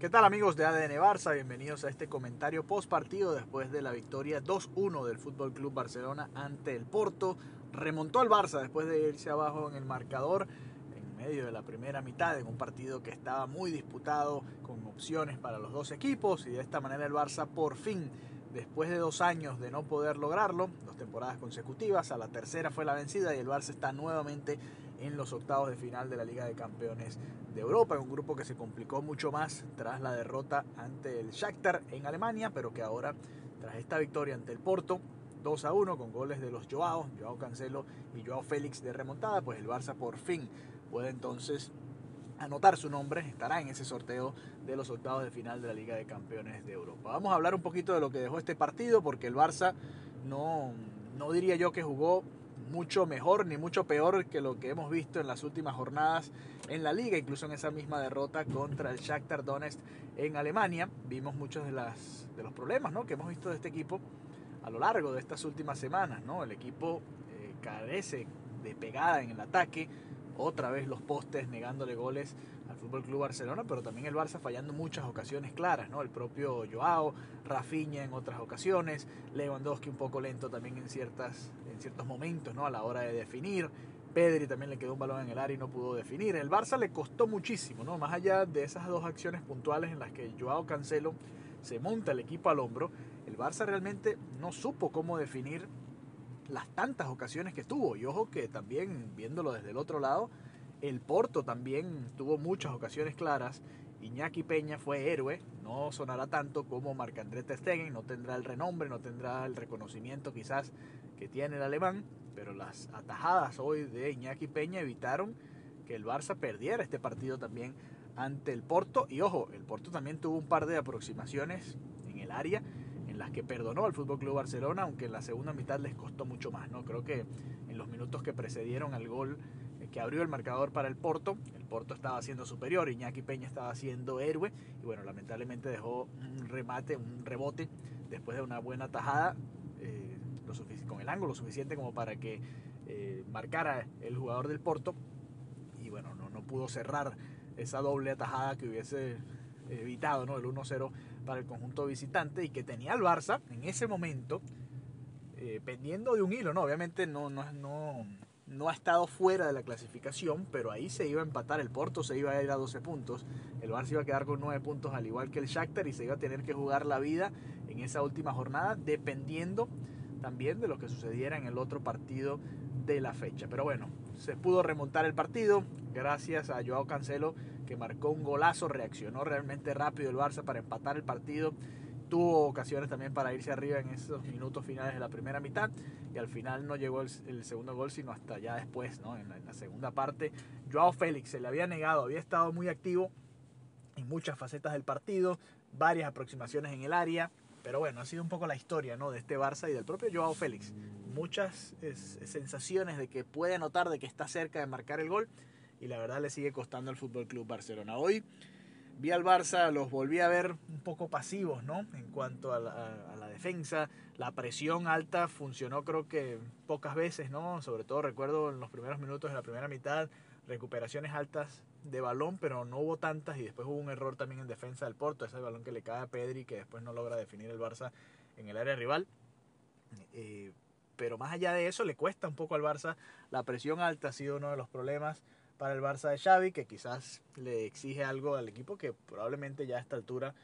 ¿Qué tal amigos de ADN Barça? Bienvenidos a este comentario post partido después de la victoria 2-1 del Fútbol Club Barcelona ante el Porto. Remontó el Barça después de irse abajo en el marcador en medio de la primera mitad en un partido que estaba muy disputado con opciones para los dos equipos y de esta manera el Barça por fin después de dos años de no poder lograrlo, dos temporadas consecutivas, a la tercera fue la vencida y el Barça está nuevamente en los octavos de final de la Liga de Campeones de Europa, un grupo que se complicó mucho más tras la derrota ante el Shakhtar en Alemania, pero que ahora, tras esta victoria ante el Porto, 2 a 1 con goles de los Joao, Joao Cancelo y Joao Félix de remontada, pues el Barça por fin puede entonces anotar su nombre, estará en ese sorteo de los octavos de final de la Liga de Campeones de Europa. Vamos a hablar un poquito de lo que dejó este partido, porque el Barça no, no diría yo que jugó mucho mejor ni mucho peor que lo que hemos visto en las últimas jornadas en la liga, incluso en esa misma derrota contra el Shakhtar Donetsk en Alemania. Vimos muchos de, las, de los problemas ¿no? que hemos visto de este equipo a lo largo de estas últimas semanas. ¿no? El equipo eh, carece de pegada en el ataque, otra vez los postes negándole goles Fútbol Club Barcelona, pero también el Barça fallando muchas ocasiones claras, ¿no? El propio Joao, Rafinha en otras ocasiones, Lewandowski un poco lento también en ciertas en ciertos momentos, ¿no? A la hora de definir. Pedri también le quedó un balón en el área y no pudo definir. El Barça le costó muchísimo, ¿no? Más allá de esas dos acciones puntuales en las que Joao Cancelo se monta el equipo al hombro, el Barça realmente no supo cómo definir las tantas ocasiones que tuvo. Y ojo que también viéndolo desde el otro lado, el Porto también tuvo muchas ocasiones claras. Iñaki Peña fue héroe, no sonará tanto como Marc-André Stegen, no tendrá el renombre, no tendrá el reconocimiento quizás que tiene el alemán, pero las atajadas hoy de Iñaki Peña evitaron que el Barça perdiera este partido también ante el Porto. Y ojo, el Porto también tuvo un par de aproximaciones en el área en las que perdonó al Fútbol Club Barcelona, aunque en la segunda mitad les costó mucho más. ¿no? Creo que en los minutos que precedieron al gol que abrió el marcador para el Porto. El Porto estaba siendo superior, Iñaki Peña estaba siendo héroe y bueno, lamentablemente dejó un remate, un rebote después de una buena tajada eh, con el ángulo suficiente como para que eh, marcara el jugador del Porto y bueno, no, pudo cerrar esa doble atajada que hubiese evitado ¿no? el 1-0 para el conjunto visitante y que tenía el Barça en ese momento eh, pendiendo de un hilo, ¿no? Obviamente no, no, no, no ha estado fuera de la clasificación, pero ahí se iba a empatar el Porto, se iba a ir a 12 puntos, el Barça iba a quedar con 9 puntos al igual que el Shakhtar y se iba a tener que jugar la vida en esa última jornada dependiendo también de lo que sucediera en el otro partido de la fecha. Pero bueno, se pudo remontar el partido gracias a Joao Cancelo que marcó un golazo, reaccionó realmente rápido el Barça para empatar el partido tuvo ocasiones también para irse arriba en esos minutos finales de la primera mitad y al final no llegó el, segundo gol sino hasta ya después, ¿no? en, la, segunda parte. Joao Félix se le había negado, había estado muy activo en muchas facetas del partido, varias aproximaciones en el área, pero bueno, ha sido un poco la historia ¿no? de este Barça y del propio Joao Félix. Muchas sensaciones de que puede anotar, de que está cerca de marcar el gol y la verdad le sigue costando al Fútbol Club Barcelona. Hoy vi al Barça, los volví a ver un poco pasivos, ¿no? En cuanto a la, defensa, la presión alta funcionó creo que pocas veces, ¿no? Sobre todo recuerdo en los primeros minutos de la primera mitad, recuperaciones altas de balón, pero no hubo tantas y después hubo un error también en defensa del Porto, ese balón que le cae a Pedri que después no logra definir el Barça en el área rival. Eh, pero más allá de eso le cuesta un poco al Barça, la presión alta ha sido uno de los problemas para el Barça de Xavi, que quizás le exige algo al equipo que probablemente ya a esta altura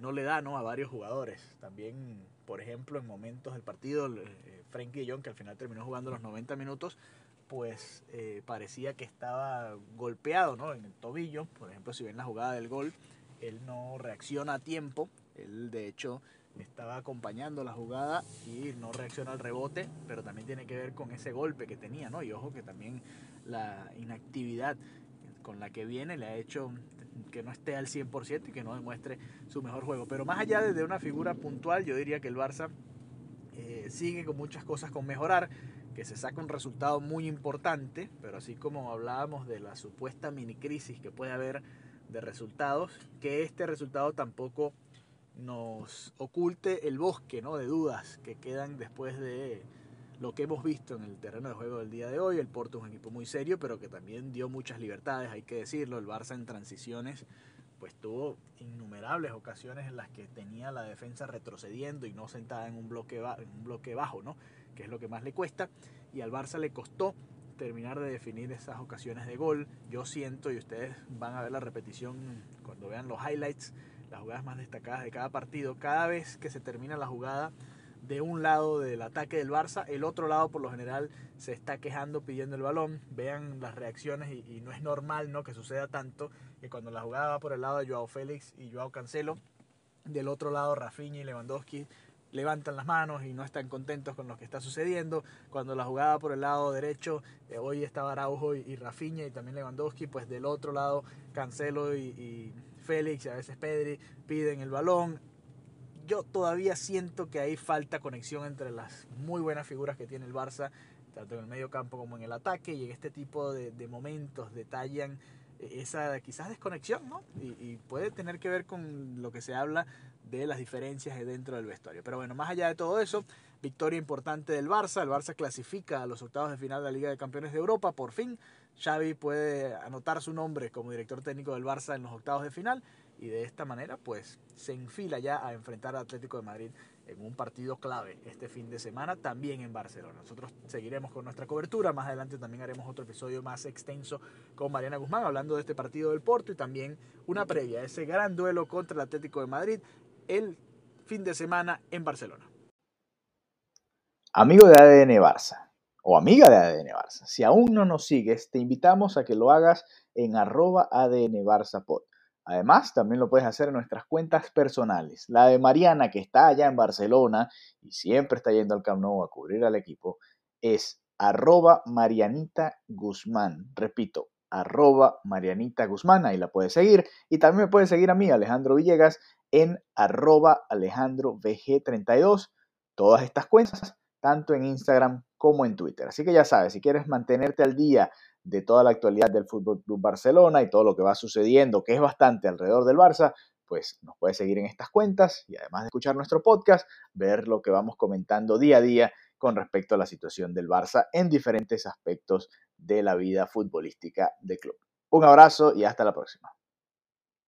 no le da ¿no? a varios jugadores. También, por ejemplo, en momentos del partido, eh, Frenkie Jong, que al final terminó jugando los 90 minutos, pues eh, parecía que estaba golpeado ¿no? en el tobillo. Por ejemplo, si ven la jugada del gol, él no reacciona a tiempo. Él, de hecho, estaba acompañando la jugada y no reacciona al rebote, pero también tiene que ver con ese golpe que tenía, ¿no? Y ojo que también la inactividad con la que viene le ha hecho que no esté al 100% y que no demuestre su mejor juego. Pero más allá de una figura puntual, yo diría que el Barça eh, sigue con muchas cosas con mejorar, que se saca un resultado muy importante, pero así como hablábamos de la supuesta mini crisis que puede haber de resultados, que este resultado tampoco nos oculte el bosque ¿no? de dudas que quedan después de lo que hemos visto en el terreno de juego del día de hoy. El Porto es un equipo muy serio, pero que también dio muchas libertades, hay que decirlo. El Barça en transiciones pues tuvo innumerables ocasiones en las que tenía la defensa retrocediendo y no sentada en un bloque, bajo, ¿no? que es lo que más le cuesta. Y al Barça le costó terminar de definir esas ocasiones de gol. Yo siento, y ustedes van a ver la repetición cuando vean los highlights, las jugadas más destacadas de cada partido, cada vez que se termina la jugada de un lado del ataque del Barça, el otro lado por lo general se está quejando pidiendo el balón. Vean las reacciones y, no es normal ¿no? que suceda tanto que cuando la jugada va por el lado de Joao Félix y Joao Cancelo, del otro lado Rafinha y Lewandowski levantan las manos y no están contentos con lo que está sucediendo. Cuando la jugada por el lado derecho, eh, hoy estaba Araujo y, y, y también Lewandowski, pues del otro lado Cancelo y Félix y a veces Pedri piden el balón yo todavía siento que hay falta conexión entre las muy buenas figuras que tiene el Barça, tanto en el medio campo como en el ataque, y en este tipo de, momentos detallan esa quizás desconexión, ¿no? Y, puede tener que ver con lo que se habla de las diferencias dentro del vestuario. Pero bueno, más allá de todo eso, victoria importante del Barça, el Barça clasifica a los octavos de final de la Liga de Campeones de Europa, por fin Xavi puede anotar su nombre como director técnico del Barça en los octavos de final y de esta manera pues se enfila ya a enfrentar al Atlético de Madrid en un partido clave este fin de semana también en Barcelona. Nosotros seguiremos con nuestra cobertura, más adelante también haremos otro episodio más extenso con Mariana Guzmán hablando de este partido del Porto y también una previa, ese gran duelo contra el Atlético de Madrid el fin de semana en Barcelona. Amigo de ADN Barça o amiga de ADN Barça, si aún no nos sigues, te invitamos a que lo hagas en arroba ADN Barça Pod. Además, también lo puedes hacer en nuestras cuentas personales. La de Mariana, que está allá en Barcelona y siempre está yendo al Camp Nou a cubrir al equipo, es arroba Marianita Guzmán. Repito, arroba Marianita Guzmán, ahí la puedes seguir. Y también me puedes seguir a mí, Alejandro Villegas, en arroba Alejandro VG32. Todas estas cuentas, tanto en Instagram como en Twitter. Así que ya sabes, si quieres mantenerte al día de toda la actualidad del Fútbol Club Barcelona y todo lo que va sucediendo, que es bastante alrededor del Barça, pues nos puedes seguir en estas cuentas y además de escuchar nuestro podcast, ver lo que vamos comentando día a día con respecto a la situación del Barça en diferentes aspectos de la vida futbolística del club. Un abrazo y hasta la próxima.